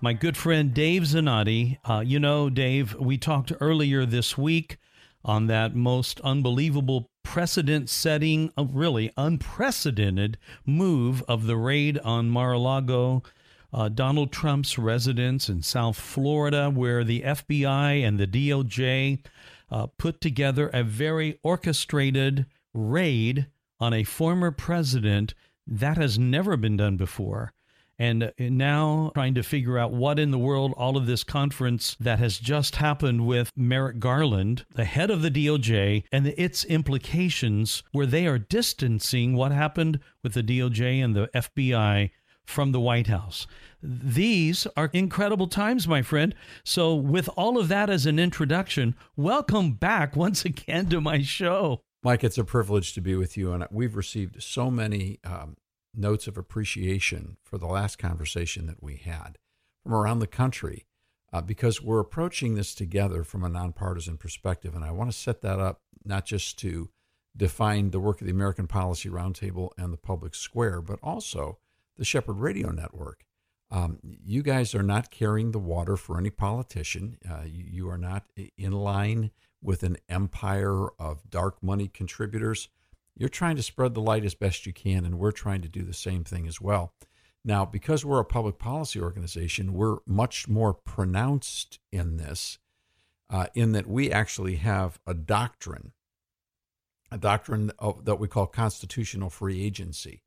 my good friend Dave Zanotti. Uh, you know, Dave, we talked earlier this week on that most unbelievable precedent setting, uh, really unprecedented move of the raid on Mar a Lago. Uh, Donald Trump's residence in South Florida, where the FBI and the DOJ uh, put together a very orchestrated raid on a former president. That has never been done before and now trying to figure out what in the world all of this conference that has just happened with Merrick Garland, the head of the DOJ, and its implications, where they are distancing what happened with the DOJ and the FBI from the White House. These are incredible times, my friend. So, with all of that as an introduction, welcome back once again to my show. Mike, it's a privilege to be with you. And we've received so many um, notes of appreciation for the last conversation that we had from around the country uh, because we're approaching this together from a nonpartisan perspective. And I want to set that up not just to define the work of the American Policy Roundtable and the Public Square, but also the Shepherd Radio Network. Um, you guys are not carrying the water for any politician. Uh, you, you are not in line with an empire of dark money contributors. You're trying to spread the light as best you can, and we're trying to do the same thing as well. Now, because we're a public policy organization, we're much more pronounced in this, uh, in that we actually have a doctrine, a doctrine of, that we call constitutional free agency.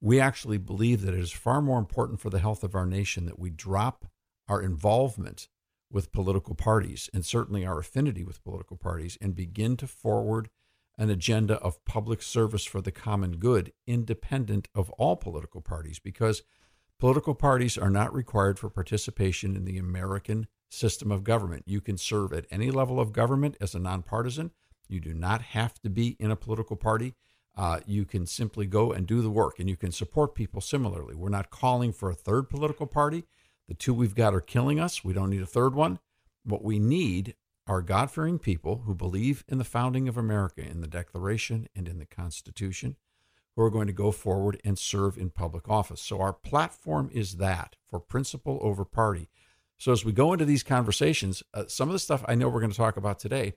We actually believe that it is far more important for the health of our nation that we drop our involvement with political parties and certainly our affinity with political parties and begin to forward an agenda of public service for the common good, independent of all political parties, because political parties are not required for participation in the American system of government. You can serve at any level of government as a nonpartisan. You do not have to be in a political party. Uh, you can simply go and do the work, and you can support people similarly. We're not calling for a third political party. The two we've got are killing us. We don't need a third one. What we need are God fearing people who believe in the founding of America, in the Declaration and in the Constitution, who are going to go forward and serve in public office. So our platform is that for principle over party. So as we go into these conversations, uh, some of the stuff I know we're going to talk about today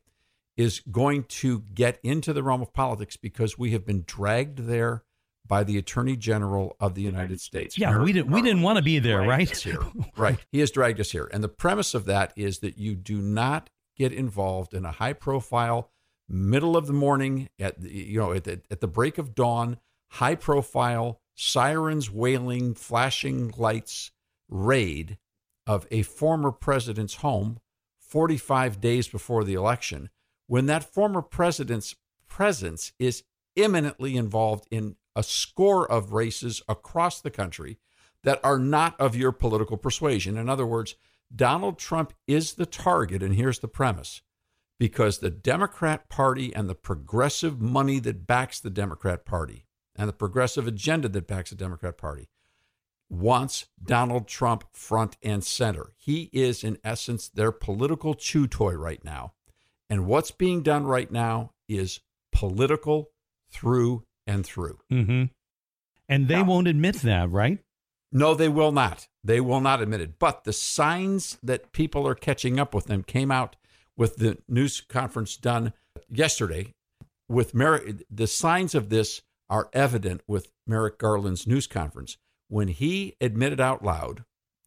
is going to get into the realm of politics because we have been dragged there by the Attorney General of the United States. Yeah, we didn't we didn't want to be there, right? Here. right. He has dragged us here. And the premise of that is that you do not get involved in a high profile middle of the morning at the, you know at the, at the break of dawn high profile sirens wailing flashing lights raid of a former president's home 45 days before the election when that former president's presence is imminently involved in a score of races across the country that are not of your political persuasion. In other words Donald Trump is the target, and here's the premise because the Democrat Party and the progressive money that backs the Democrat Party and the progressive agenda that backs the Democrat Party wants Donald Trump front and center. He is, in essence, their political chew toy right now. And what's being done right now is political through and through. Mm-hmm. And they now, won't admit that, right? No, they will not. They will not admit it. But the signs that people are catching up with them came out with the news conference done yesterday. With Merrick, the signs of this are evident with Merrick Garland's news conference when he admitted out loud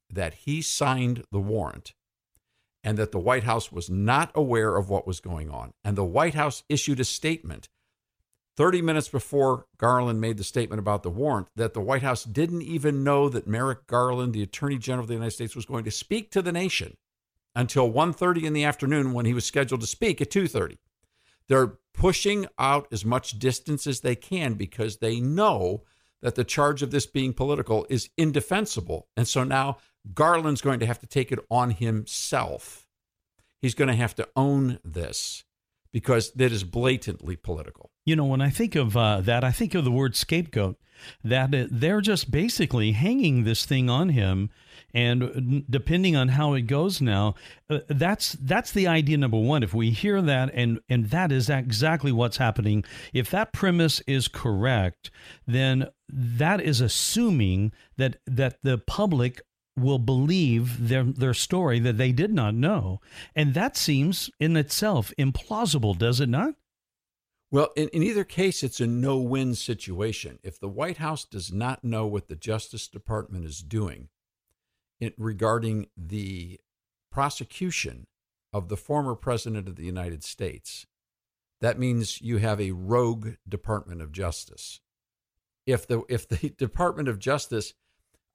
that he signed the warrant and that the White House was not aware of what was going on. And the White House issued a statement 30 minutes before Garland made the statement about the warrant that the White House didn't even know that Merrick Garland, the Attorney General of the United States, was going to speak to the nation until 1:30 in the afternoon when he was scheduled to speak at 2:30. They're pushing out as much distance as they can because they know that the charge of this being political is indefensible. And so now Garland's going to have to take it on himself. He's going to have to own this because that is blatantly political. You know, when I think of uh, that, I think of the word scapegoat. That it, they're just basically hanging this thing on him, and depending on how it goes now, uh, that's that's the idea number one. If we hear that, and and that is exactly what's happening. If that premise is correct, then that is assuming that that the public will believe their their story that they did not know. And that seems in itself implausible, does it not? Well, in, in either case, it's a no win situation. If the White House does not know what the Justice Department is doing in, regarding the prosecution of the former President of the United States, that means you have a rogue Department of Justice. If the, if the Department of Justice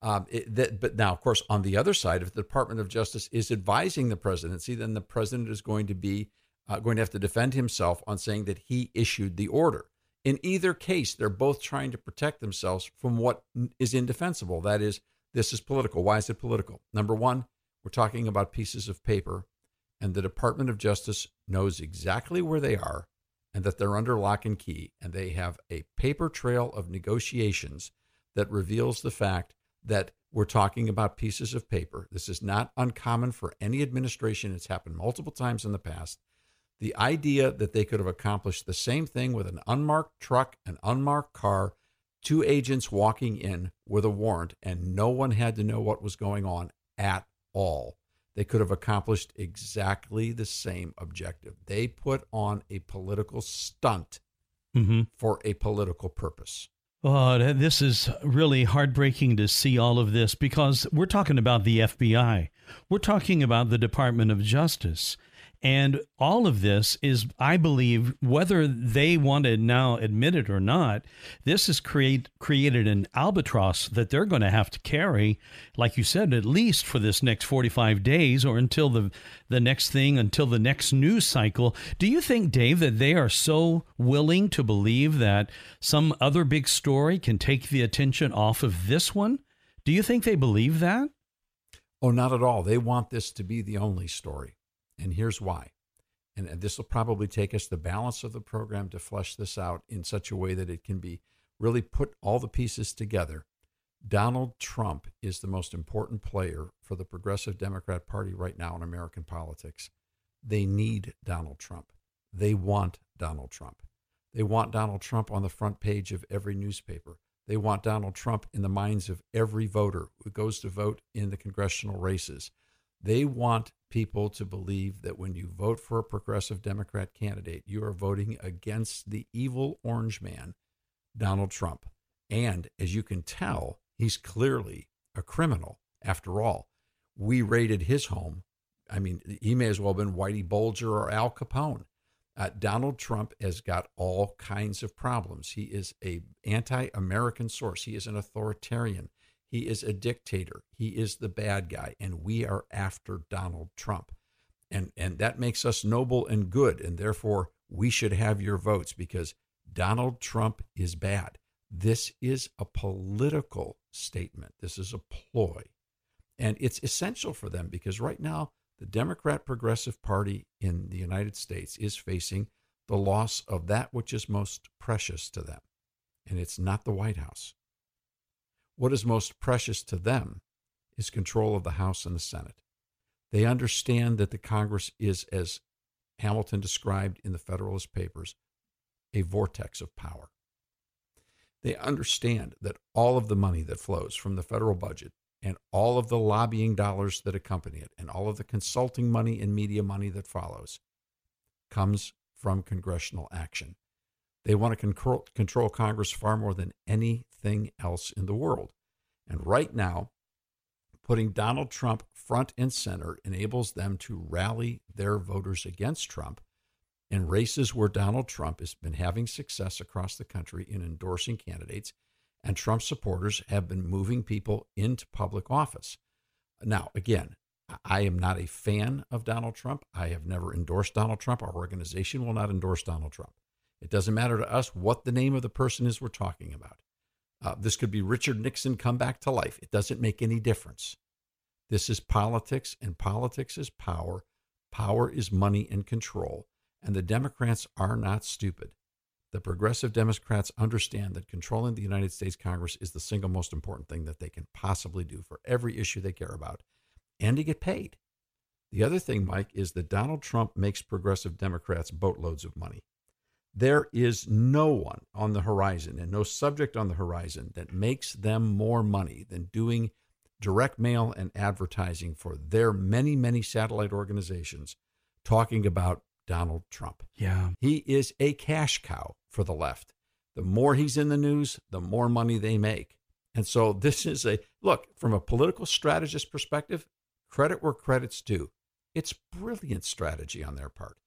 um, it, that, but now, of course, on the other side, if the Department of Justice is advising the presidency, then the president is going to be uh, going to have to defend himself on saying that he issued the order. In either case, they're both trying to protect themselves from what is indefensible. That is, this is political. Why is it political? Number one, we're talking about pieces of paper, and the Department of Justice knows exactly where they are and that they're under lock and key, and they have a paper trail of negotiations that reveals the fact that we're talking about pieces of paper. This is not uncommon for any administration. It's happened multiple times in the past. The idea that they could have accomplished the same thing with an unmarked truck, an unmarked car, two agents walking in with a warrant, and no one had to know what was going on at all. They could have accomplished exactly the same objective. They put on a political stunt mm-hmm. for a political purpose. Oh, this is really heartbreaking to see all of this because we're talking about the FBI. We're talking about the Department of Justice. And all of this is, I believe, whether they want to now admit it or not, this has create, created an albatross that they're going to have to carry, like you said, at least for this next 45 days or until the, the next thing, until the next news cycle. Do you think, Dave, that they are so willing to believe that some other big story can take the attention off of this one? Do you think they believe that? Oh, not at all. They want this to be the only story. And here's why. And uh, this will probably take us the balance of the program to flesh this out in such a way that it can be really put all the pieces together. Donald Trump is the most important player for the Progressive Democrat Party right now in American politics. They need Donald Trump. They want Donald Trump. They want Donald Trump on the front page of every newspaper. They want Donald Trump in the minds of every voter who goes to vote in the congressional races. They want people to believe that when you vote for a progressive Democrat candidate, you are voting against the evil orange man, Donald Trump. And as you can tell, he's clearly a criminal. After all, we raided his home. I mean, he may as well have been Whitey Bulger or Al Capone. Uh, Donald Trump has got all kinds of problems. He is a anti-American source. He is an authoritarian. He is a dictator. He is the bad guy, and we are after Donald Trump. And, and that makes us noble and good, and therefore we should have your votes because Donald Trump is bad. This is a political statement. This is a ploy. And it's essential for them because right now, the Democrat Progressive Party in the United States is facing the loss of that which is most precious to them. And it's not the White House. What is most precious to them is control of the House and the Senate. They understand that the Congress is, as Hamilton described in the Federalist Papers, a vortex of power. They understand that all of the money that flows from the federal budget and all of the lobbying dollars that accompany it and all of the consulting money and media money that follows comes from congressional action. They want to control, control Congress far more than anything else in the world. And right now, putting Donald Trump front and center enables them to rally their voters against Trump in races where Donald Trump has been having success across the country in endorsing candidates, and Trump supporters have been moving people into public office. Now, again, I am not a fan of Donald Trump. I have never endorsed Donald Trump. Our organization will not endorse Donald Trump. It doesn't matter to us what the name of the person is we're talking about. Uh, this could be Richard Nixon come back to life. It doesn't make any difference. This is politics, and politics is power. Power is money and control. And the Democrats are not stupid. The progressive Democrats understand that controlling the United States Congress is the single most important thing that they can possibly do for every issue they care about and to get paid. The other thing, Mike, is that Donald Trump makes progressive Democrats boatloads of money. There is no one on the horizon and no subject on the horizon that makes them more money than doing direct mail and advertising for their many, many satellite organizations talking about Donald Trump. Yeah. He is a cash cow for the left. The more he's in the news, the more money they make. And so this is a look from a political strategist perspective, credit where credit's due. It's brilliant strategy on their part.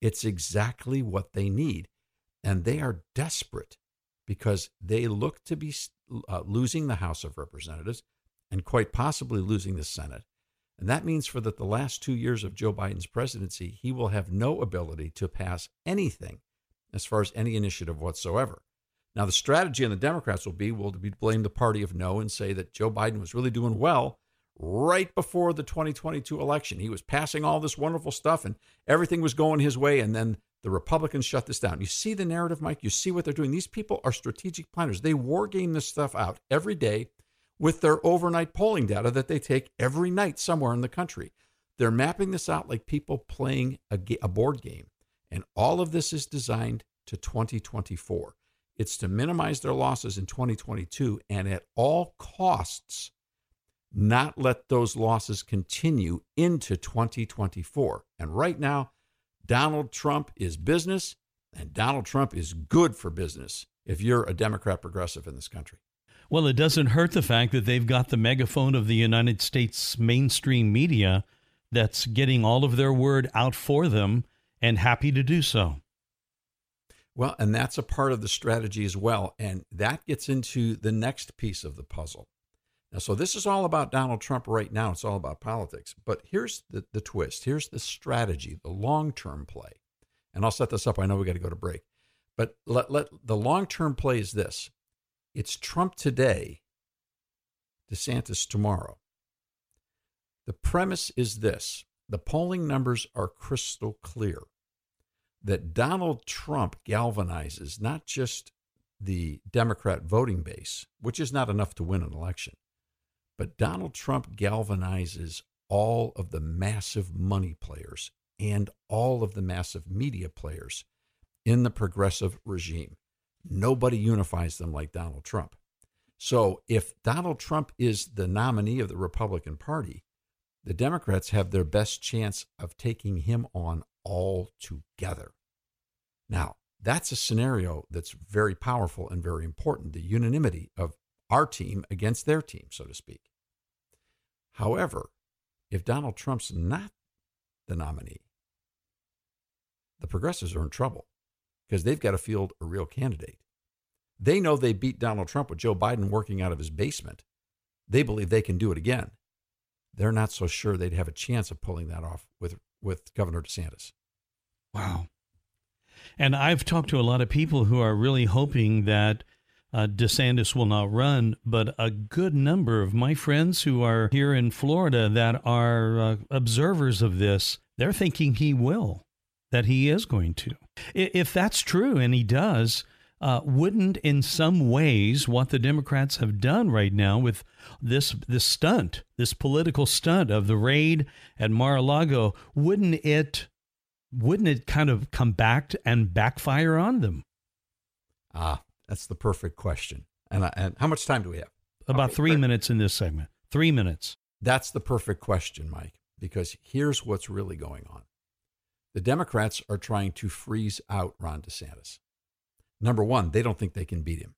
It's exactly what they need. And they are desperate because they look to be uh, losing the House of Representatives and quite possibly losing the Senate. And that means for the, the last two years of Joe Biden's presidency, he will have no ability to pass anything as far as any initiative whatsoever. Now, the strategy on the Democrats will be will be blame the party of no and say that Joe Biden was really doing well right before the 2022 election. He was passing all this wonderful stuff and everything was going his way. And then the Republicans shut this down. You see the narrative, Mike? You see what they're doing. These people are strategic planners. They war game this stuff out every day with their overnight polling data that they take every night somewhere in the country. They're mapping this out like people playing a, a board game. And all of this is designed to 2024. It's to minimize their losses in 2022 and at all costs not let those losses continue into 2024. And right now, Donald Trump is business, and Donald Trump is good for business if you're a Democrat progressive in this country. Well, it doesn't hurt the fact that they've got the megaphone of the United States mainstream media that's getting all of their word out for them and happy to do so. Well, and that's a part of the strategy as well. And that gets into the next piece of the puzzle. Now, so this is all about Donald Trump right now. It's all about politics. But here's the, the twist here's the strategy, the long term play. And I'll set this up. I know we got to go to break. But let, let the long term play is this it's Trump today, DeSantis tomorrow. The premise is this the polling numbers are crystal clear that Donald Trump galvanizes not just the Democrat voting base, which is not enough to win an election, but Donald Trump galvanizes all of the massive money players and all of the massive media players in the progressive regime. Nobody unifies them like Donald Trump. So if Donald Trump is the nominee of the Republican Party, the Democrats have their best chance of taking him on all together. Now, that's a scenario that's very powerful and very important the unanimity of our team against their team, so to speak. However, if Donald Trump's not the nominee, the progressives are in trouble because they've got to field a real candidate. They know they beat Donald Trump with Joe Biden working out of his basement. They believe they can do it again. They're not so sure they'd have a chance of pulling that off with, with Governor DeSantis. Wow. And I've talked to a lot of people who are really hoping that uh, DeSantis will not run, but a good number of my friends who are here in Florida that are uh, observers of this, they're thinking he will, that he is going to. If that's true, and he does, uh, wouldn't in some ways what the Democrats have done right now with this this stunt, this political stunt of the raid at Mar-a-Lago, wouldn't it wouldn't it kind of come back and backfire on them? Ah, that's the perfect question. And, I, and how much time do we have? About okay, three great. minutes in this segment. Three minutes. That's the perfect question, Mike, because here's what's really going on. The Democrats are trying to freeze out Ron DeSantis. Number one, they don't think they can beat him.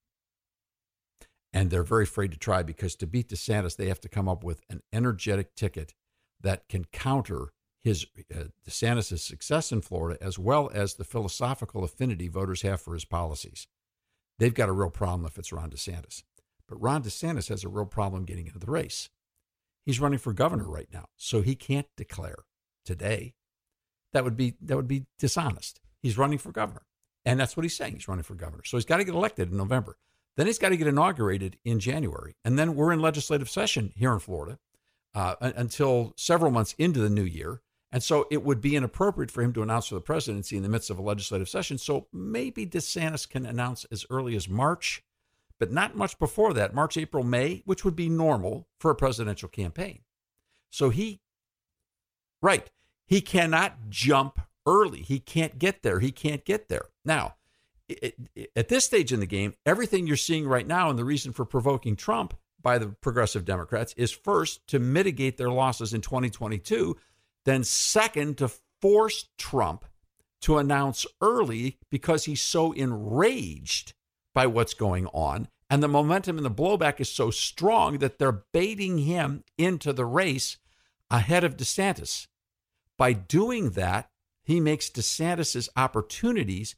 And they're very afraid to try because to beat DeSantis, they have to come up with an energetic ticket that can counter his uh, DeSantis' success in Florida, as well as the philosophical affinity voters have for his policies. They've got a real problem if it's Ron DeSantis. But Ron DeSantis has a real problem getting into the race. He's running for governor right now, so he can't declare today. That would be that would be dishonest. He's running for governor. And that's what he's saying. He's running for governor. So he's got to get elected in November. Then he's got to get inaugurated in January. And then we're in legislative session here in Florida. uh, until several months into the new year. And so it would be inappropriate for him to announce for the presidency in the midst of a legislative session. So maybe DeSantis can announce as early as March, but not much before that, March, April, May, which would be normal for a presidential campaign. So he, right, he cannot jump early. He can't get there. He can't get there. Now, at this stage in the game, everything you're seeing right now and the reason for provoking Trump by the progressive Democrats is first to mitigate their losses in 2022 then, second, to force Trump to announce early because he's so enraged by what's going on. And the momentum and the blowback is so strong that they're baiting him into the race ahead of DeSantis. By doing that, he makes DeSantis's opportunities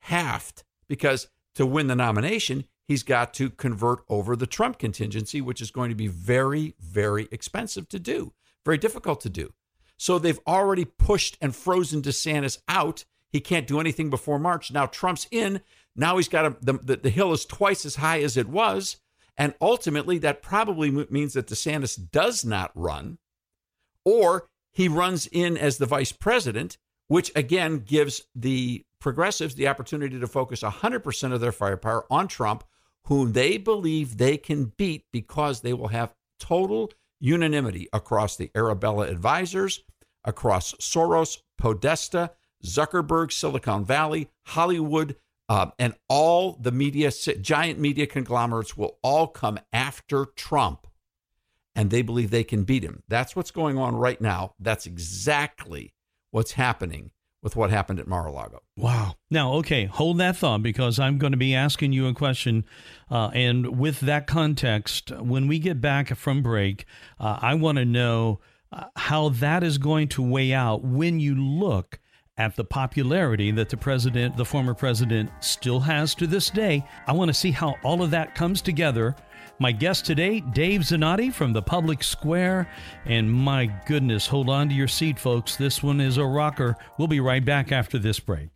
halved because to win the nomination, he's got to convert over the Trump contingency, which is going to be very, very expensive to do, very difficult to do. So they've already pushed and frozen DeSantis out. He can't do anything before March. Now Trump's in. Now he's got a, the, the, the hill is twice as high as it was. And ultimately, that probably means that DeSantis does not run, or he runs in as the vice president, which again gives the progressives the opportunity to focus 100% of their firepower on Trump, whom they believe they can beat because they will have total unanimity across the Arabella advisors, across Soros, Podesta, Zuckerberg, Silicon Valley, Hollywood, uh, and all the media, giant media conglomerates will all come after Trump. And they believe they can beat him. That's what's going on right now. That's exactly what's happening with what happened at Mar-a-Lago. Wow. Now, okay, hold that thought because I'm going to be asking you a question. Uh, and with that context, when we get back from break, uh, I want to know uh, how that is going to weigh out when you look at the popularity that the president, the former president, still has to this day. I want to see how all of that comes together my guest today, Dave Zanotti from the Public Square. And my goodness, hold on to your seat, folks. This one is a rocker. We'll be right back after this break.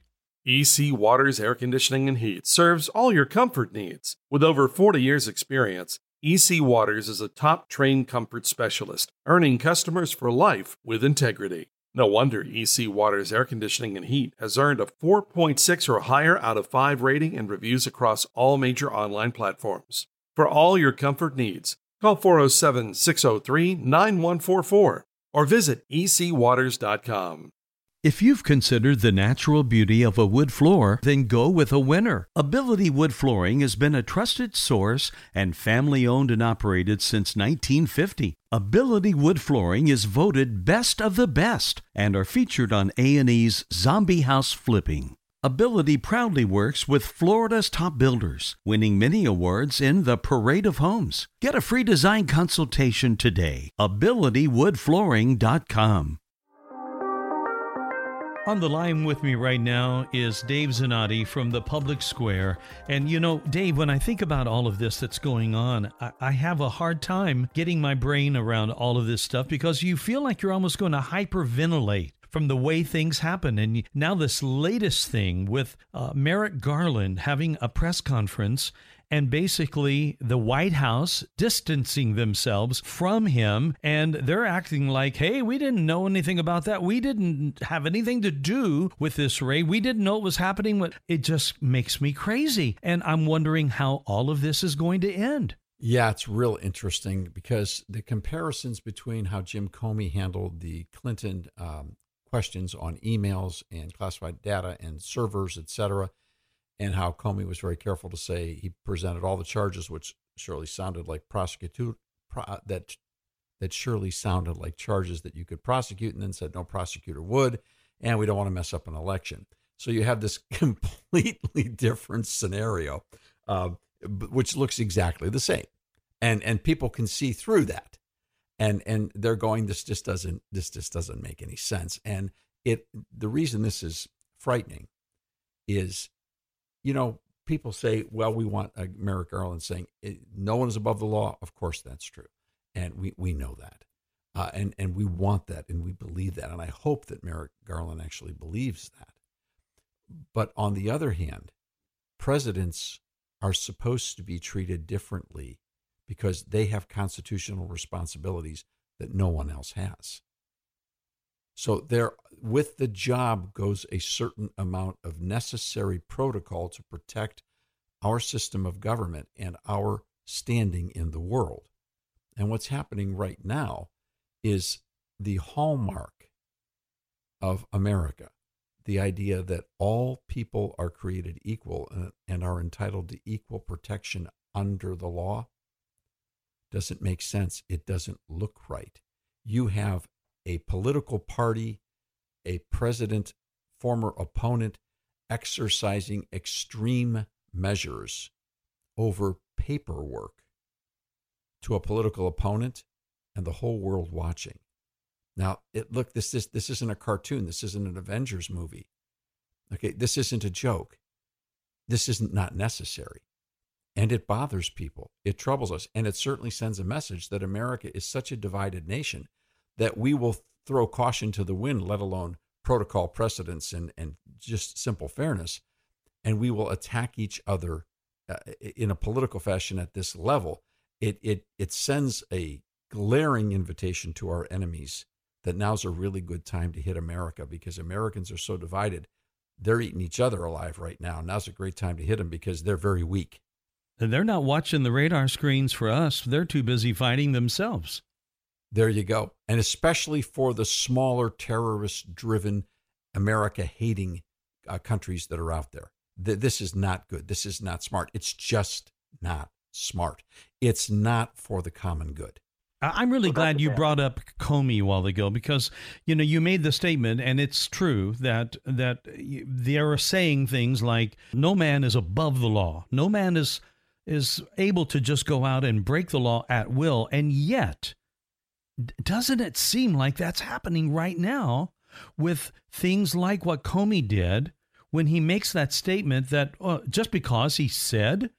EC Waters Air Conditioning and Heat serves all your comfort needs. With over 40 years' experience, EC Waters is a top trained comfort specialist, earning customers for life with integrity. No wonder EC Waters Air Conditioning and Heat has earned a 4.6 or higher out of 5 rating and reviews across all major online platforms. For all your comfort needs, call 407 603 9144 or visit ecwaters.com. If you've considered the natural beauty of a wood floor, then go with a winner. Ability Wood Flooring has been a trusted source and family owned and operated since 1950. Ability Wood Flooring is voted best of the best and are featured on A&E's Zombie House Flipping. Ability proudly works with Florida's top builders, winning many awards in the Parade of Homes. Get a free design consultation today. AbilityWoodFlooring.com. On the line with me right now is Dave Zanotti from the Public Square. And you know, Dave, when I think about all of this that's going on, I, I, have a hard time getting my brain around all of this stuff because you feel like you're almost going to hyperventilate from the way things happen. And now, this latest thing with uh, Merrick Garland having a press conference and basically the White House distancing themselves from him. And they're acting like, hey, we didn't know anything about that. We didn't have anything to do with this raid. We didn't know it was happening. It just makes me crazy. And I'm wondering how all of this is going to end. Yeah, it's real interesting because the comparisons between how Jim Comey handled the Clinton um, questions on emails and classified data and servers, etc., and how Comey was very careful to say he presented all the charges, which surely sounded like prosecutor pro, that that surely sounded like charges that you could prosecute, and then said no prosecutor would, and we don't want to mess up an election. So you have this completely different scenario, uh, which looks exactly the same, and and people can see through that and and they're going this just doesn't this just doesn't make any sense. And it the reason this is frightening is you know people say well we want uh, merrick garland saying no one is above the law. Of course that's true. And we we know that. Uh, and and we want that and we believe that. And i hope that merrick garland actually believes that. But on the other hand presidents are supposed to be treated differently because they have constitutional responsibilities that no one else has. So there with the job goes a certain amount of necessary protocol to protect our system of government and our standing in the world. And what's happening right now is the hallmark of America the idea that all people are created equal and are entitled to equal protection under the law doesn't make sense. It doesn't look right. You have a political party, a president, former opponent exercising extreme measures over paperwork to a political opponent and the whole world watching. Now, it, look, this, this, this isn't a cartoon. This isn't an Avengers movie. Okay, this isn't a joke. This isn't not necessary. And it bothers people. It troubles us. And it certainly sends a message that America is such a divided nation that we will throw caution to the wind, let alone protocol precedents and, and just simple fairness. And we will attack each other uh, in a political fashion at this level. It, it, it sends a glaring invitation to our enemies that now's a really good time to hit America because Americans are so divided. They're eating each other alive right now. Now's a great time to hit them because they're very weak. And they're not watching the radar screens for us. They're too busy fighting themselves. There you go. And especially for the smaller terrorist driven, America hating uh, countries that are out there. Th- this is not good. This is not smart. It's just not smart. It's not for the common good. I'm really glad you brought up Comey a while ago because you know you made the statement, and it's true that that they are saying things like no man is above the law, no man is is able to just go out and break the law at will, and yet doesn't it seem like that's happening right now with things like what Comey did when he makes that statement that uh, just because he said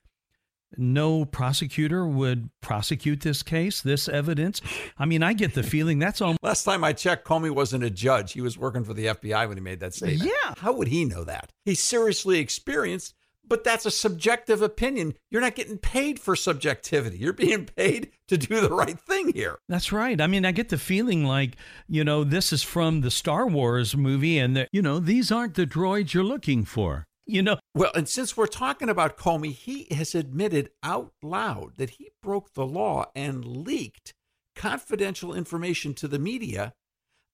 no prosecutor would prosecute this case, this evidence? I mean, I get the feeling that's all. Last time I checked, Comey wasn't a judge. He was working for the FBI when he made that statement. Yeah. How would he know that? He's seriously experienced, but that's a subjective opinion. You're not getting paid for subjectivity. You're being paid to do the right thing here. That's right. I mean, I get the feeling like, you know, this is from the Star Wars movie and that, you know, these aren't the droids you're looking for you know. Well, and since we're talking about Comey, he has admitted out loud that he broke the law and leaked confidential information to the media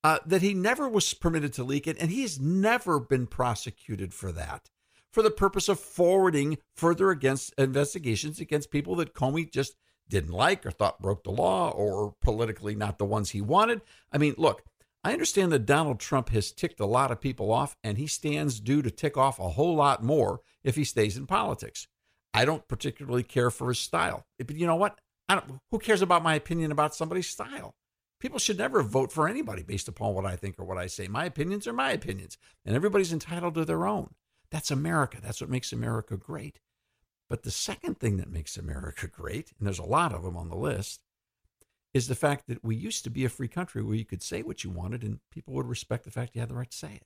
uh, that he never was permitted to leak it, and he's never been prosecuted for that, for the purpose of forwarding further against investigations against people that Comey just didn't like or thought broke the law or politically not the ones he wanted. I mean, look, I understand that Donald Trump has ticked a lot of people off, and he stands due to tick off a whole lot more if he stays in politics. I don't particularly care for his style. But you know what? I don't, who cares about my opinion about somebody's style? People should never vote for anybody based upon what I think or what I say. My opinions are my opinions, and everybody's entitled to their own. That's America. That's what makes America great. But the second thing that makes America great, and there's a lot of them on the list, is the fact that we used to be a free country where you could say what you wanted and people would respect the fact you had the right to say it.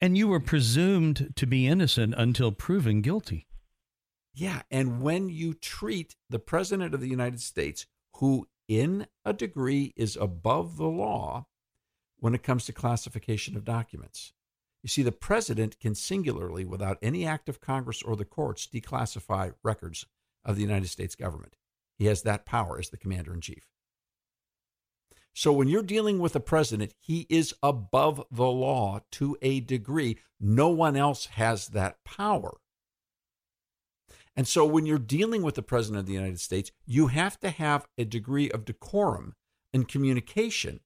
And you were presumed to be innocent until proven guilty. Yeah. And when you treat the President of the United States, who in a degree is above the law when it comes to classification of documents, you see, the President can singularly, without any act of Congress or the courts, declassify records of the United States government. He has that power as the commander in chief. So when you're dealing with a president, he is above the law to a degree. No one else has that power. And so when you're dealing with the president of the United States, you have to have a degree of decorum and communication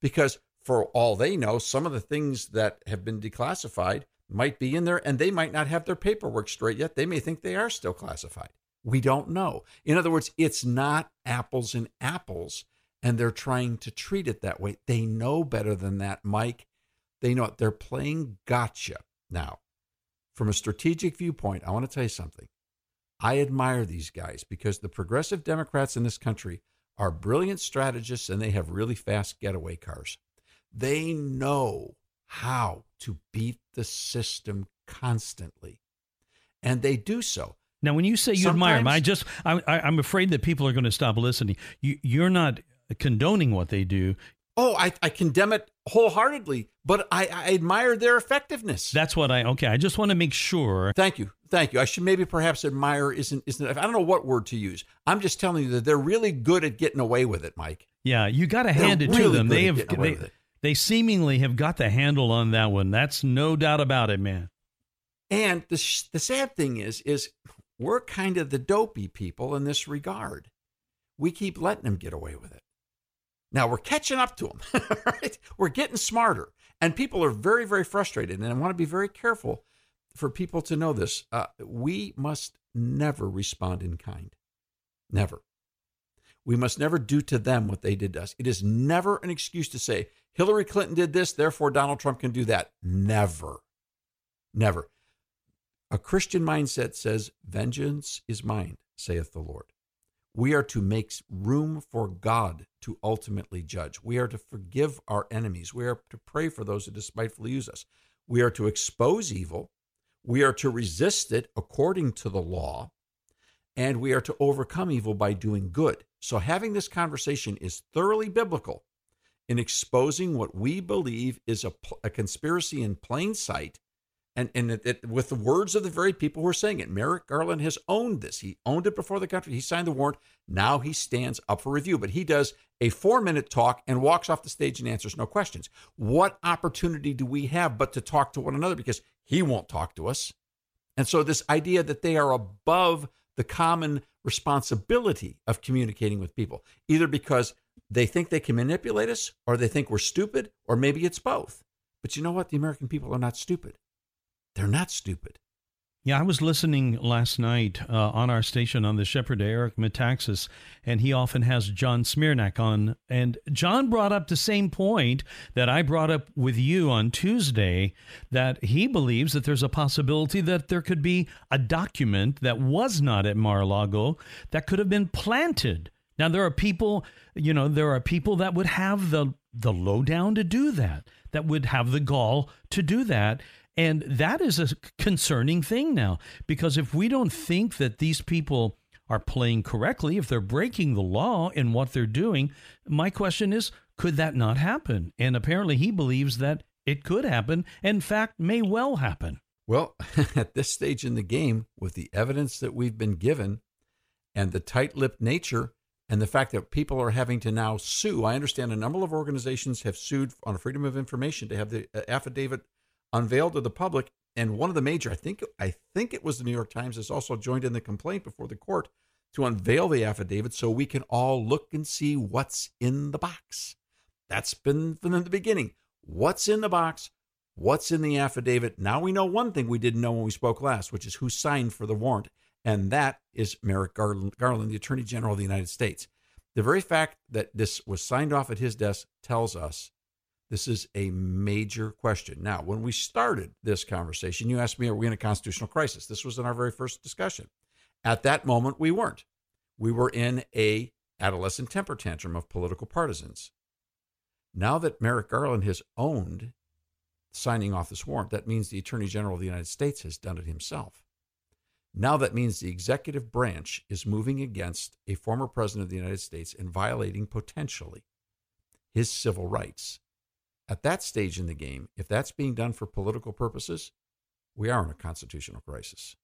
because for all they know, some of the things that have been declassified might be in there and they might not have their paperwork straight yet. They may think they are still classified. We don't know. In other words, it's not apples and apples, and they're trying to treat it that way. They know better than that, Mike. They know it. They're playing gotcha. Now, from a strategic viewpoint, I want to tell you something. I admire these guys because the progressive Democrats in this country are brilliant strategists and they have really fast getaway cars. They know how to beat the system constantly. And they do so. Now, when you say you Sometimes, admire him, I just I, am afraid that people are going to stop listening. You, you're not condoning what they do. Oh, I, I condemn it wholeheartedly, but I, I admire their effectiveness. That's what I okay. I just want to make sure. Thank you, thank you. I should maybe perhaps admire isn't isn't. I don't know what word to use. I'm just telling you that they're really good at getting away with it, Mike. Yeah, you got to hand it really to them. They have away they, with it. They seemingly have got the handle on that one. That's no doubt about it, man. And the sh- the sad thing is, is we're kind of the dopey people in this regard. We keep letting them get away with it. Now we're catching up to them, right? We're getting smarter, and people are very, very frustrated. And I want to be very careful for people to know this. Uh, we must never respond in kind, never. We must never do to them what they did to us. It is never an excuse to say Hillary Clinton did this, therefore Donald Trump can do that. Never, never. A Christian mindset says, Vengeance is mine, saith the Lord. We are to make room for God to ultimately judge. We are to forgive our enemies. We are to pray for those who despitefully use us. We are to expose evil. We are to resist it according to the law. And we are to overcome evil by doing good. So, having this conversation is thoroughly biblical in exposing what we believe is a, a conspiracy in plain sight and and it, it, with the words of the very people who are saying it. Merrick Garland has owned this. He owned it before the country. He signed the warrant. Now he stands up for review, but he does a four minute talk and walks off the stage and answers no questions. What opportunity do we have but to talk to one another because he won't talk to us? And so this idea that they are above the common responsibility of communicating with people, either because they think they can manipulate us or they think we're stupid, or maybe it's both. But you know what? The American people are not stupid. They're not stupid. Yeah, I was listening last night uh, on our station on the Shepherd Eric Metaxas, and he often has John Zmirak on. And John brought up the same point that I brought up with you on Tuesday that he believes that there's a possibility that there could be a document that was not at Mar a Lago that could have been planted. Now, there are people, you know, there are people that would have the, the lowdown to do that, that would have the gall to do that. And that is a concerning thing now, because if we don't think that these people are playing correctly, if they're breaking the law in what they're doing, my question is could that not happen? And apparently he believes that it could happen, in fact, may well happen. Well, at this stage in the game, with the evidence that we've been given and the tight lipped nature and the fact that people are having to now sue, I understand a number of organizations have sued on Freedom of Information to have the uh, affidavit unveiled to the public. And one of the major, I think, I think it was the New York Times, has also joined in the complaint before the court to unveil the affidavit so we can all look and see what's in the box. That's been from the beginning. What's in the box? What's in the affidavit? Now we know one thing we didn't know when we spoke last, which is who signed for the warrant. And that is Merrick Garland, Garland, the Attorney General of the United States. The very fact that this was signed off at his desk tells us this is a major question. Now, when we started this conversation, you asked me, are we in a constitutional crisis? This was in our very first discussion. At that moment, we weren't. We were in a adolescent temper tantrum of political partisans. Now that Merrick Garland has owned signing off this warrant, that means the Attorney General of the United States has done it himself. Now that means the executive branch is moving against a former president of the United States and violating potentially his civil rights. At that stage in the game, if that's being done for political purposes, we are in a constitutional crisis.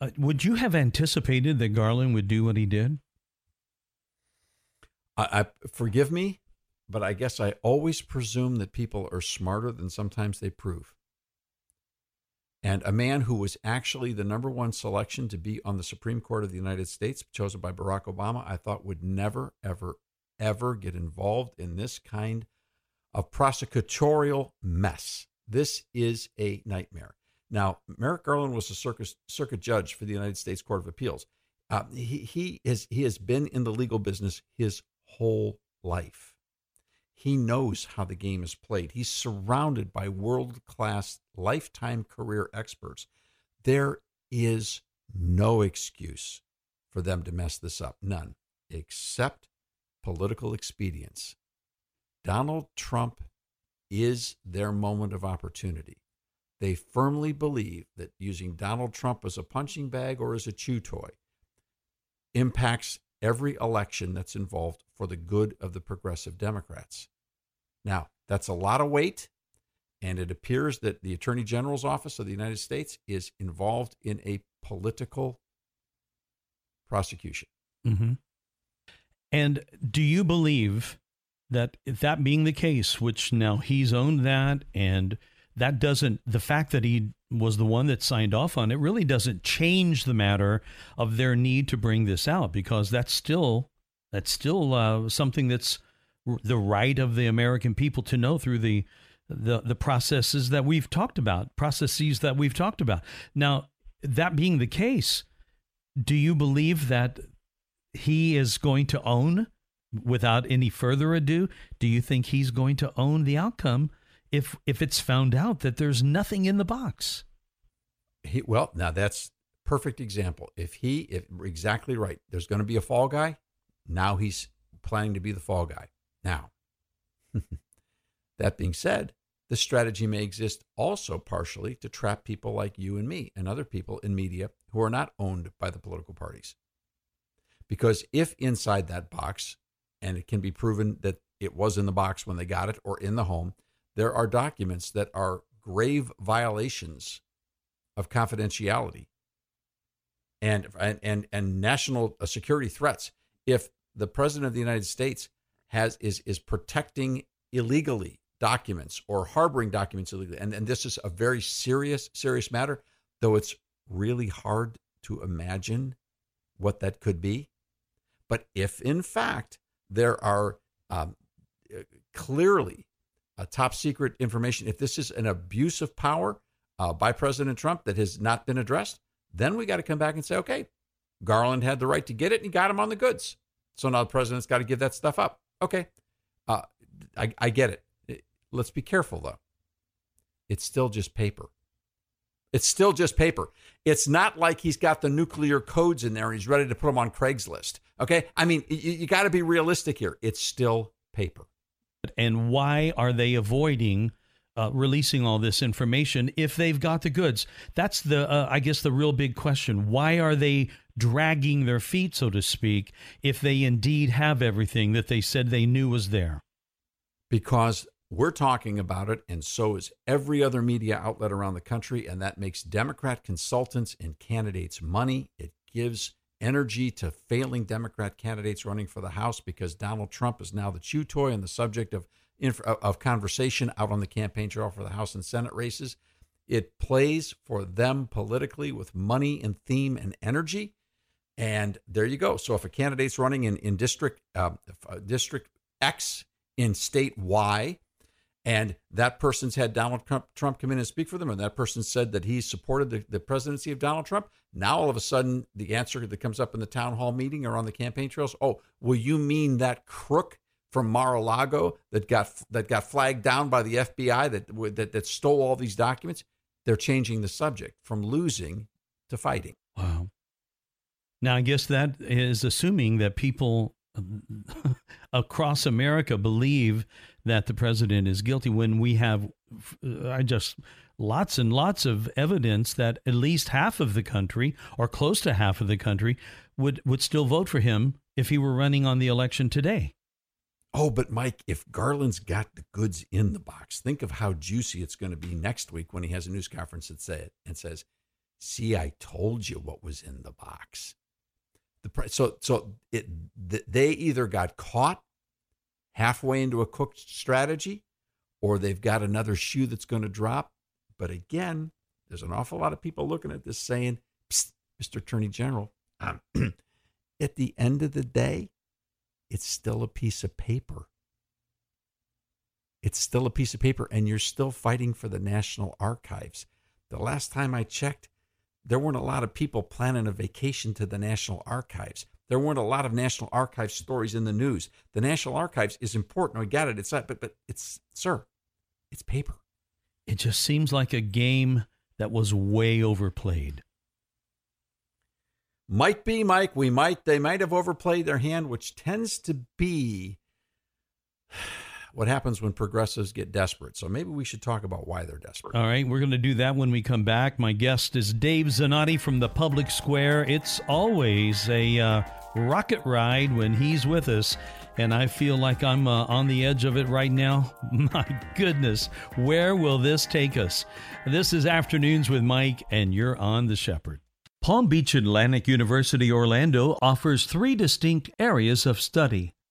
Uh, would you have anticipated that Garland would do what he did? I, I forgive me, but I guess I always presume that people are smarter than sometimes they prove. And a man who was actually the number one selection to be on the Supreme Court of the United States, chosen by Barack Obama, I thought would never, ever, ever get involved in this kind of prosecutorial mess. This is a nightmare. Now, Merrick Garland was a circus, circuit judge for the United States Court of Appeals. Uh, he, he, is, he has been in the legal business his whole life. He knows how the game is played. He's surrounded by world class, lifetime career experts. There is no excuse for them to mess this up. None, except political expedience. Donald Trump is their moment of opportunity. They firmly believe that using Donald Trump as a punching bag or as a chew toy impacts every election that's involved for the good of the progressive Democrats. Now, that's a lot of weight, and it appears that the Attorney General's Office of the United States is involved in a political prosecution. Mm-hmm. And do you believe that that being the case, which now he's owned that, and that doesn't, the fact that he was the one that signed off on it really doesn't change the matter of their need to bring this out because that's still that's still uh, something that's the right of the American people to know through the the the processes that we've talked about, processes that we've talked about. Now, that being the case, do you believe that he is going to own without any further ado? Do you think he's going to own the outcome if if it's found out that there's nothing in the box? He, well, now that's perfect example. If he, if exactly right, there's going to be a fall guy. Now he's planning to be the fall guy. Now, that being said, the strategy may exist also partially to trap people like you and me and other people in media who are not owned by the political parties. Because if inside that box, and it can be proven that it was in the box when they got it or in the home, there are documents that are grave violations of confidentiality and and and, national uh, security threats. If the president of the United States has is is protecting illegally documents or harboring documents illegally, and, and this is a very serious serious matter, though it's really hard to imagine what that could be. But if in fact there are um, uh, clearly top secret information, if this is an abuse of power uh, by President Trump that has not been addressed, then we got to come back and say, okay, Garland had the right to get it and he got him on the goods. So now the president's got to give that stuff up. Okay. Uh, I, I get it. Let's be careful, though. It's still just paper. It's still just paper. It's not like he's got the nuclear codes in there and he's ready to put them on Craigslist. Okay. I mean, you, you got to be realistic here. It's still paper. And why are they avoiding uh, releasing all this information if they've got the goods? That's the, uh, I guess, the real big question. Why are they dragging their feet, so to speak, if they indeed have everything that they said they knew was there? Because we're talking about it, and so is every other media outlet around the country, and that makes Democrat consultants and candidates money. It gives energy to failing Democrat candidates running for the House because Donald Trump is now the chew toy and the subject of of conversation out on the campaign trail for the House and Senate races. It plays for them politically with money and theme and energy, and there you go. So if a candidate's running in in district uh, district X in state Y, and that person's had Donald Trump, come in and speak for them, and that person said that he supported the, the presidency of Donald Trump. Now, all of a sudden, the answer that comes up in the town hall meeting or on the campaign trails, oh, will you mean that crook from Mar-a-Lago that got that got flagged down by the FBI that that that stole all these documents? They're changing the subject from losing to fighting. Wow. Now, I guess that is assuming that people across America believe that the president is guilty when we have uh, I just lots and lots of evidence that at least half of the country or close to half of the country would would still vote for him if he were running on the election today. Oh, but Mike, if Garland's got the goods in the box, think of how juicy it's going to be next week when he has a news conference and say and says, "See, I told you what was in the box." The so so it they either got caught halfway into a cooked strategy or they've got another shoe that's going to drop. But again, there's an awful lot of people looking at this saying, Mr. Attorney General, um, at the end of the day, it's still a piece of paper. It's still a piece of paper, and you're still fighting for the National Archives. The last time I checked, there weren't a lot of people planning a vacation to the National Archives. There weren't a lot of National Archives stories in the news. The National Archives is important. I got it. It's not, but but it's sir, it's paper. It just seems like a game that was way overplayed. Might be, Mike. We might they might have overplayed their hand, which tends to be what happens when progressives get desperate. So maybe we should talk about why they're desperate. All right, we're going to do that when we come back. My guest is Dave Zanotti from the Public Square. It's always a uh, rocket ride when he's with us. And I feel like I'm uh, on the edge of it right now. My goodness, where will this take us? This is Afternoons with Mike, and you're on The Shepherd. Palm Beach Atlantic University Orlando offers three distinct areas of study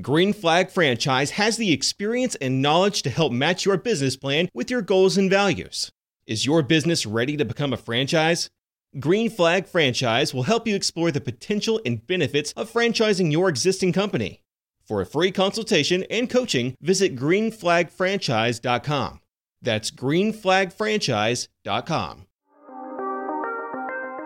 Green Flag Franchise has the experience and knowledge to help match your business plan with your goals and values. Is your business ready to become a franchise? Green Flag Franchise will help you explore the potential and benefits of franchising your existing company. For a free consultation and coaching, visit greenflagfranchise.com. That's greenflagfranchise.com.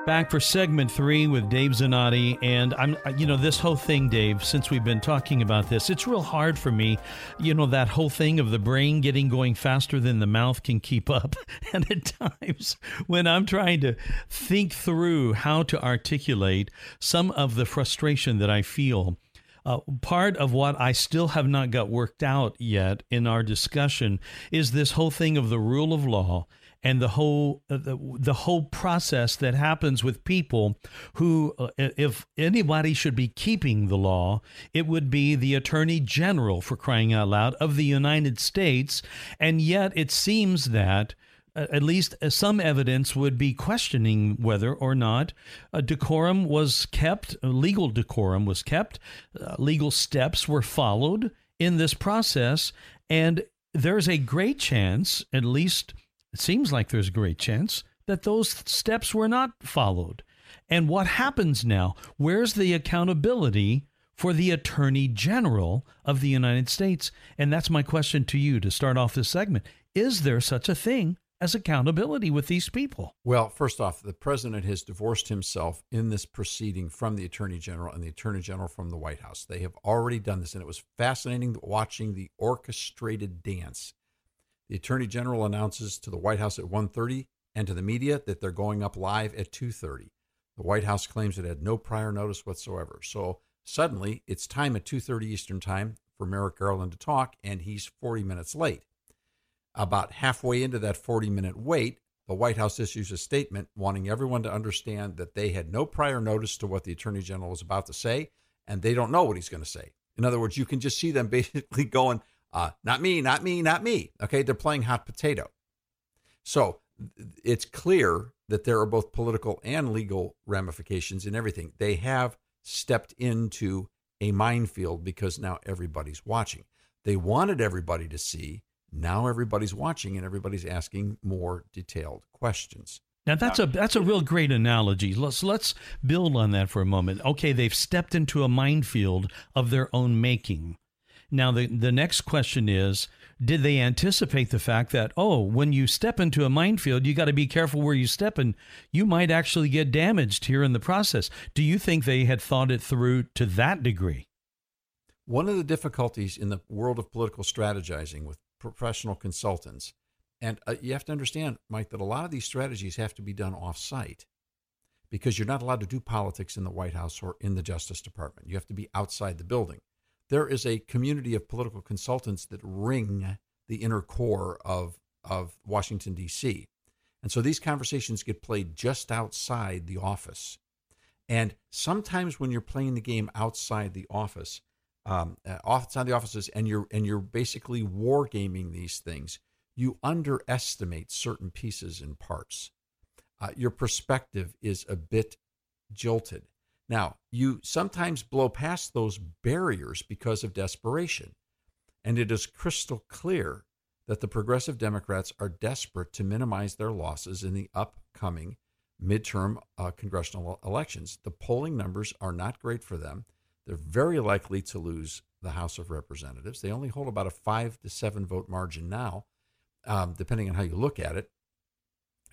Back for segment three with Dave Zanotti. And I'm, you know, this whole thing, Dave, since we've been talking about this, it's real hard for me. You know, that whole thing of the brain getting going faster than the mouth can keep up. And at times when I'm trying to think through how to articulate some of the frustration that I feel, uh, part of what I still have not got worked out yet in our discussion is this whole thing of the rule of law and the whole uh, the, the whole process that happens with people who uh, if anybody should be keeping the law it would be the attorney general for crying out loud of the United States. And yet it seems that uh, at least uh, some evidence would be questioning whether or not decorum was kept, legal decorum was kept, uh, legal steps were followed in this process, and there's a great chance, at least it seems like there's a great chance that those steps were not followed. And what happens now? Where's the accountability for the Attorney General of the United States? And that's my question to you to start off this segment. Is there such a thing as accountability with these people? Well, first off, the president has divorced himself in this proceeding from the attorney general and the attorney general from the White House. They have already done this, and it was fascinating watching the orchestrated dance the Attorney General announces to the White House at 1:30 and to the media that they're going up live at 2:30. The White House claims it had no prior notice whatsoever. So suddenly it's time at 2:30 Eastern Time for Merrick Garland to talk and he's 40 minutes late. About halfway into that 40-minute wait, the White House issues a statement wanting everyone to understand that they had no prior notice to what the Attorney General was about to say and they don't know what he's going to say. In other words, you can just see them basically going, uh, not me, not me, not me. Okay, they're playing hot potato. So it's clear that there are both political and legal ramifications in everything. They have stepped into a minefield because now everybody's watching. They wanted everybody to see. Now everybody's watching and everybody's asking more detailed questions. Now that's a that's a real great analogy. Let's let's build on that for a moment. Okay, they've stepped into a minefield of their own making. Now, the, the next question is Did they anticipate the fact that, oh, when you step into a minefield, you got to be careful where you step and you might actually get damaged here in the process? Do you think they had thought it through to that degree? One of the difficulties in the world of political strategizing with professional consultants, and uh, you have to understand, Mike, that a lot of these strategies have to be done off site because you're not allowed to do politics in the White House or in the Justice Department. You have to be outside the building there is a community of political consultants that ring the inner core of, of Washington, D.C. And so these conversations get played just outside the office. And sometimes when you're playing the game outside the office, um, uh, outside the offices, and you're and you're basically wargaming these things, you underestimate certain pieces and parts. Uh, your perspective is a bit jilted. Now, you sometimes blow past those barriers because of desperation. And it is crystal clear that the progressive Democrats are desperate to minimize their losses in the upcoming midterm uh, congressional elections. The polling numbers are not great for them. They're very likely to lose the House of Representatives. They only hold about a five to seven vote margin now, um, depending on how you look at it.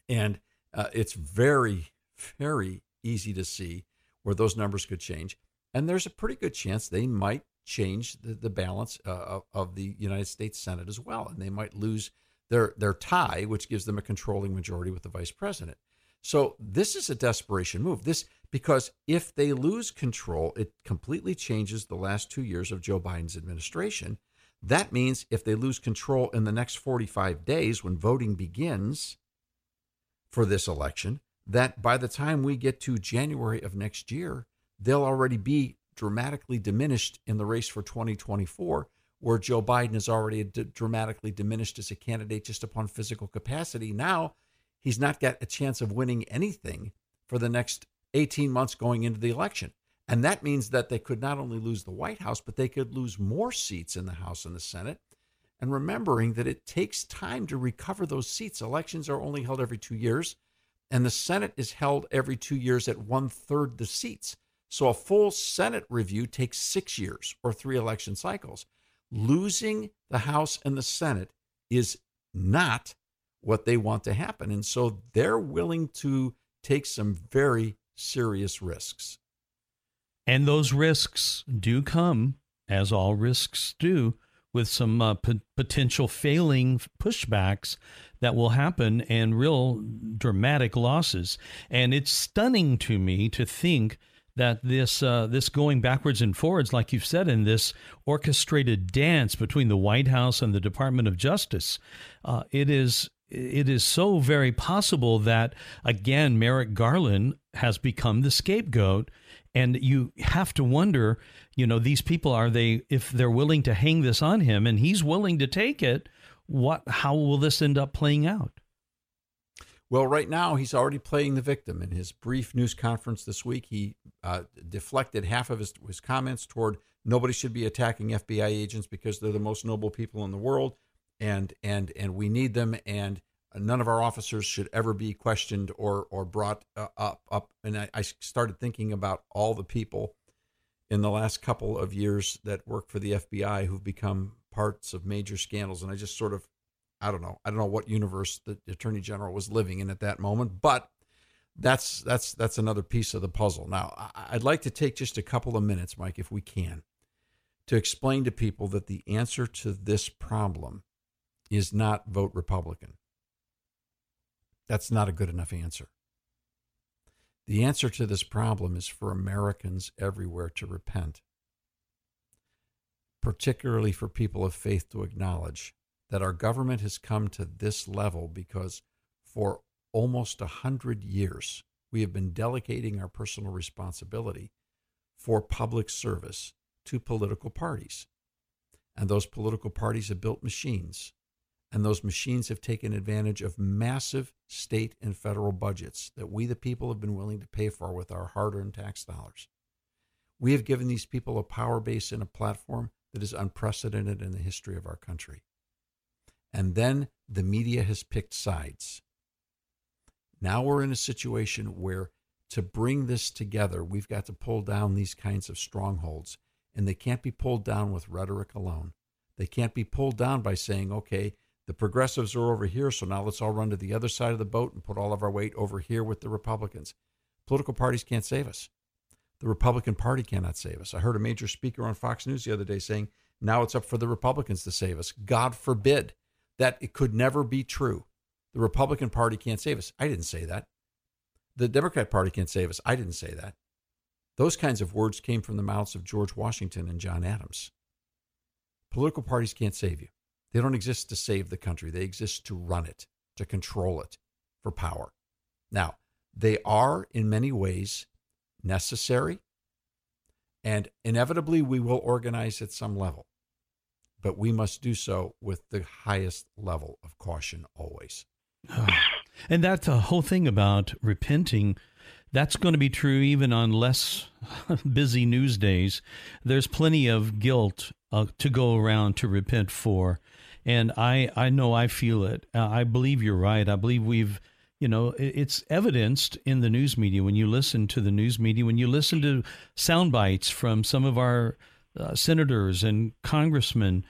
And uh, it's very, very easy to see where those numbers could change. And there's a pretty good chance they might change the, the balance uh, of, of the United States Senate as well. And they might lose their, their tie, which gives them a controlling majority with the vice president. So this is a desperation move. This because if they lose control, it completely changes the last two years of Joe Biden's administration. That means if they lose control in the next 45 days when voting begins for this election, that by the time we get to January of next year, they'll already be dramatically diminished in the race for 2024, where Joe Biden is already d- dramatically diminished as a candidate just upon physical capacity. Now, he's not got a chance of winning anything for the next 18 months going into the election. And that means that they could not only lose the White House, but they could lose more seats in the House and the Senate. And remembering that it takes time to recover those seats. Elections are only held every two years, and the Senate is held every two years at one third the seats. So a full Senate review takes six years or three election cycles. Losing the House and the Senate is not what they want to happen. And so they're willing to take some very serious risks. And those risks do come, as all risks do, with some uh, p- potential failing pushbacks that will happen and real dramatic losses. And it's stunning to me to think that this uh, this going backwards and forwards, like you've said, in this orchestrated dance between the White House and the Department of Justice, uh, it is it is so very possible that again Merrick Garland has become the scapegoat and you have to wonder you know these people are they if they're willing to hang this on him and he's willing to take it what how will this end up playing out? Well right now he's already playing the victim. In his brief news conference this week he uh, deflected half of his, his comments toward nobody should be attacking fbi agents because they're the most noble people in the world and and and we need them and none of our officers should ever be questioned or or brought uh, up up. And I, I, started thinking about all the people in the last couple of years that work for the FBI who've become parts of major scandals and I just sort of I don't know I don't know what universe the attorney general was living in at that moment but that's that's that's another piece of the puzzle now I'd like to take just a couple of minutes Mike if we can to explain to people that the answer to this problem is not vote Republican. That's not a good enough answer. The answer to this problem is for Americans everywhere to repent, particularly for people of faith to acknowledge that our government has come to this level because for almost a hundred years we have been delegating our personal responsibility for public service to political parties. And those political parties have built machines and those machines have taken advantage of massive state and federal budgets that we, the people, have been willing to pay for with our hard earned tax dollars. We have given these people a power base and a platform that is unprecedented in the history of our country. And then the media has picked sides. Now we're in a situation where to bring this together, we've got to pull down these kinds of strongholds, and they can't be pulled down with rhetoric alone. They can't be pulled down by saying, okay, the progressives are over here, so now let's all run to the other side of the boat and put all of our weight over here with the Republicans. Political parties can't save us. The Republican Party cannot save us. I heard a major speaker on Fox News the other day saying, now it's up for the Republicans to save us. God forbid that it could never be true. The Republican Party can't save us. I didn't say that. The Democrat Party can't save us. I didn't say that. Those kinds of words came from the mouths of George Washington and John Adams. Political parties can't save you. They don't exist to save the country, they exist to run it, to control it for power. Now, they are in many ways necessary, and inevitably we will organize at some level, but we must do so with the highest level of caution always. And that's the whole thing about repenting. That's going to be true even on less busy news days. There's plenty of guilt uh, to go around to repent for and I I know I feel it. Uh, I believe you're right. I believe we've you know it's evidenced in the news media when you listen to the news media when you listen to sound bites from some of our uh, senators and congressmen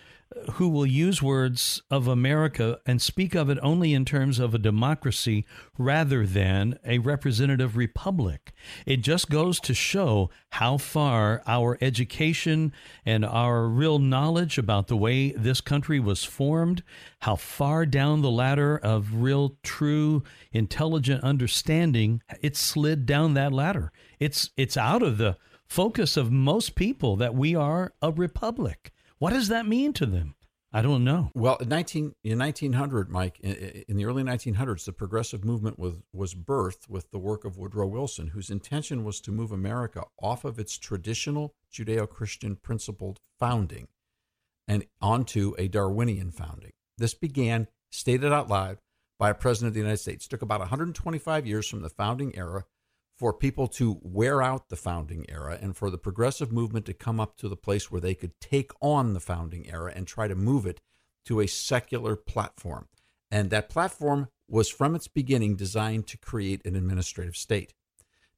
who will use words of America and speak of it only in terms of a democracy rather than a representative republic. It just goes to show how far our education and our real knowledge about the way this country was formed, how far down the ladder of real, true, intelligent understanding it slid down that ladder. It's it's out of the focus of most people that we are a republic. What does that mean to them? I don't know. Well, in 19 in 1900, Mike, in, the early 1900s, the progressive movement was was birthed with the work of Woodrow Wilson, whose intention was to move America off of its traditional Judeo-Christian principled founding and onto a Darwinian founding. This began, stated out loud, by a president of the United States. It took about 125 years from the founding era for people to wear out the founding era and for the progressive movement to come up to the place where they could take on the founding era and try to move it to a secular platform. And that platform was from its beginning designed to create an administrative state.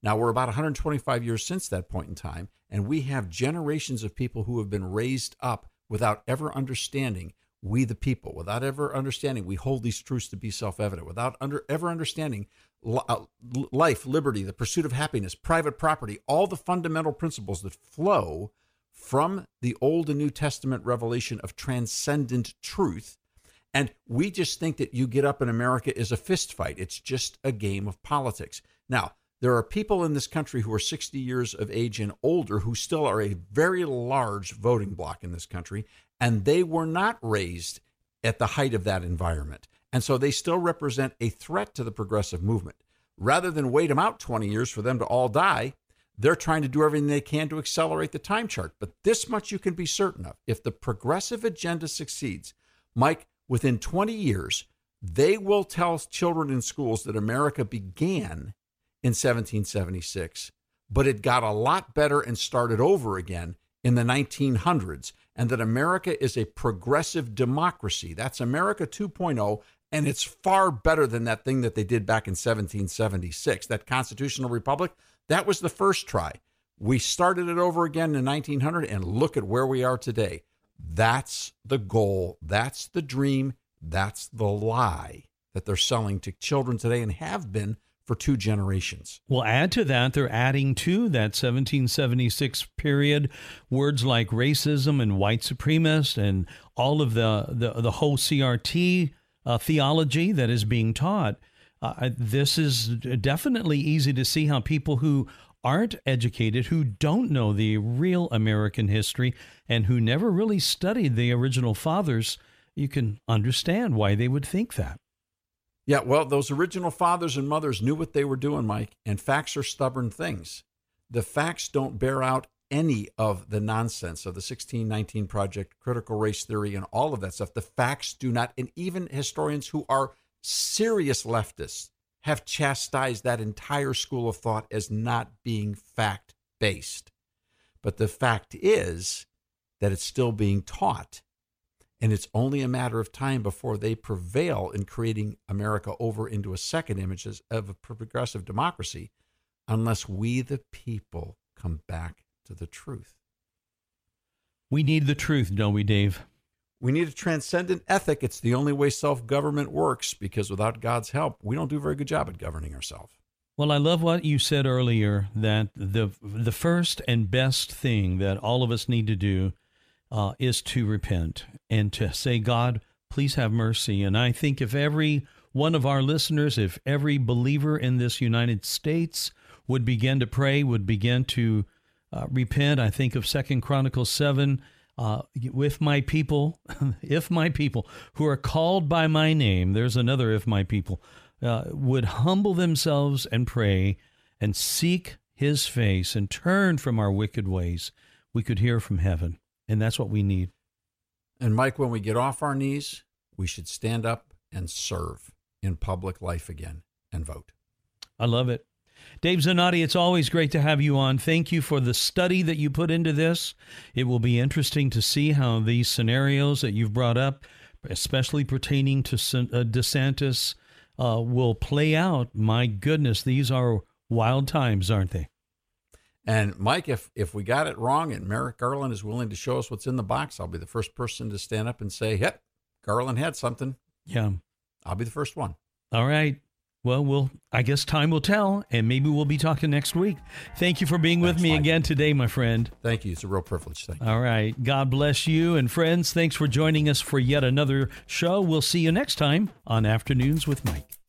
Now, we're about 125 years since that point in time, and we have generations of people who have been raised up without ever understanding we the people, without ever understanding we hold these truths to be self evident, without under, ever understanding Uh, life, liberty, the pursuit of happiness, private property, all the fundamental principles that flow from the Old and New Testament revelation of transcendent truth. And we just think that you get up in America is a fist fight. It's just a game of politics. Now, there are people in this country who are 60 years of age and older who still are a very large voting bloc in this country, and they were not raised at the height of that environment. And so they still represent a threat to the progressive movement. Rather than wait them out 20 years for them to all die, they're trying to do everything they can to accelerate the time chart. But this much you can be certain of if the progressive agenda succeeds, Mike, within 20 years, they will tell children in schools that America began in 1776, but it got a lot better and started over again in the 1900s, and that America is a progressive democracy. That's America 2.0, and it's far better than that thing that they did back in 1776. That constitutional republic, that was the first try. We started it over again in 1900, and look at where we are today. That's the goal. That's the dream. That's the lie that they're selling to children today and have been for two generations. Well, add to that, they're adding to that 1776 period words like racism and white supremacist and all of the, the, the whole CRT uh, theology that is being taught. Uh, this is definitely easy to see how people who aren't educated, who don't know the real American history, and who never really studied the original fathers, you can understand why they would think that. Yeah, well, those original fathers and mothers knew what they were doing, Mike, and facts are stubborn things. The facts don't bear out any of the nonsense of the 1619 Project, critical race theory, and all of that stuff. The facts do not, and even historians who are serious leftists have chastised that entire school of thought as not being fact based. But the fact is that it's still being taught. And it's only a matter of time before they prevail in creating America over into a second image of a progressive democracy, unless we, the people, come back to the truth. We need the truth, don't we, Dave? We need a transcendent ethic. It's the only way self government works because without God's help, we don't do a very good job at governing ourselves. Well, I love what you said earlier that the the first and best thing that all of us need to do uh, is to repent and to say, God, please have mercy. And I think if every one of our listeners, if every believer in this United States would begin to pray, would begin to uh, repent. I think of Second Chronicles seven. Uh, with my people, if my people who are called by my name, there's another if my people, uh, would humble themselves and pray and seek his face and turn from our wicked ways, we could hear from heaven. And that's what we need. And Mike, when we get off our knees, we should stand up and serve in public life again and vote. I love it. Dave Zanotti, it's always great to have you on. Thank you for the study that you put into this. It will be interesting to see how these scenarios that you've brought up, especially pertaining to uh, DeSantis, uh, will play out. My goodness, these are wild times, aren't they? And Mike, if if we got it wrong and Merrick Garland is willing to show us what's in the box, I'll be the first person to stand up and say, "Yep, Garland had something." Yeah. I'll be the first one. All right. Well, we'll I guess time will tell, and maybe we'll be talking next week. Thank you for being Thanks, with me Mike. again today, my friend. Thank you. It's a real privilege. Thank you. All right. God bless you. And friends, thanks for joining us for yet another show. We'll see you next time on Afternoons with Mike.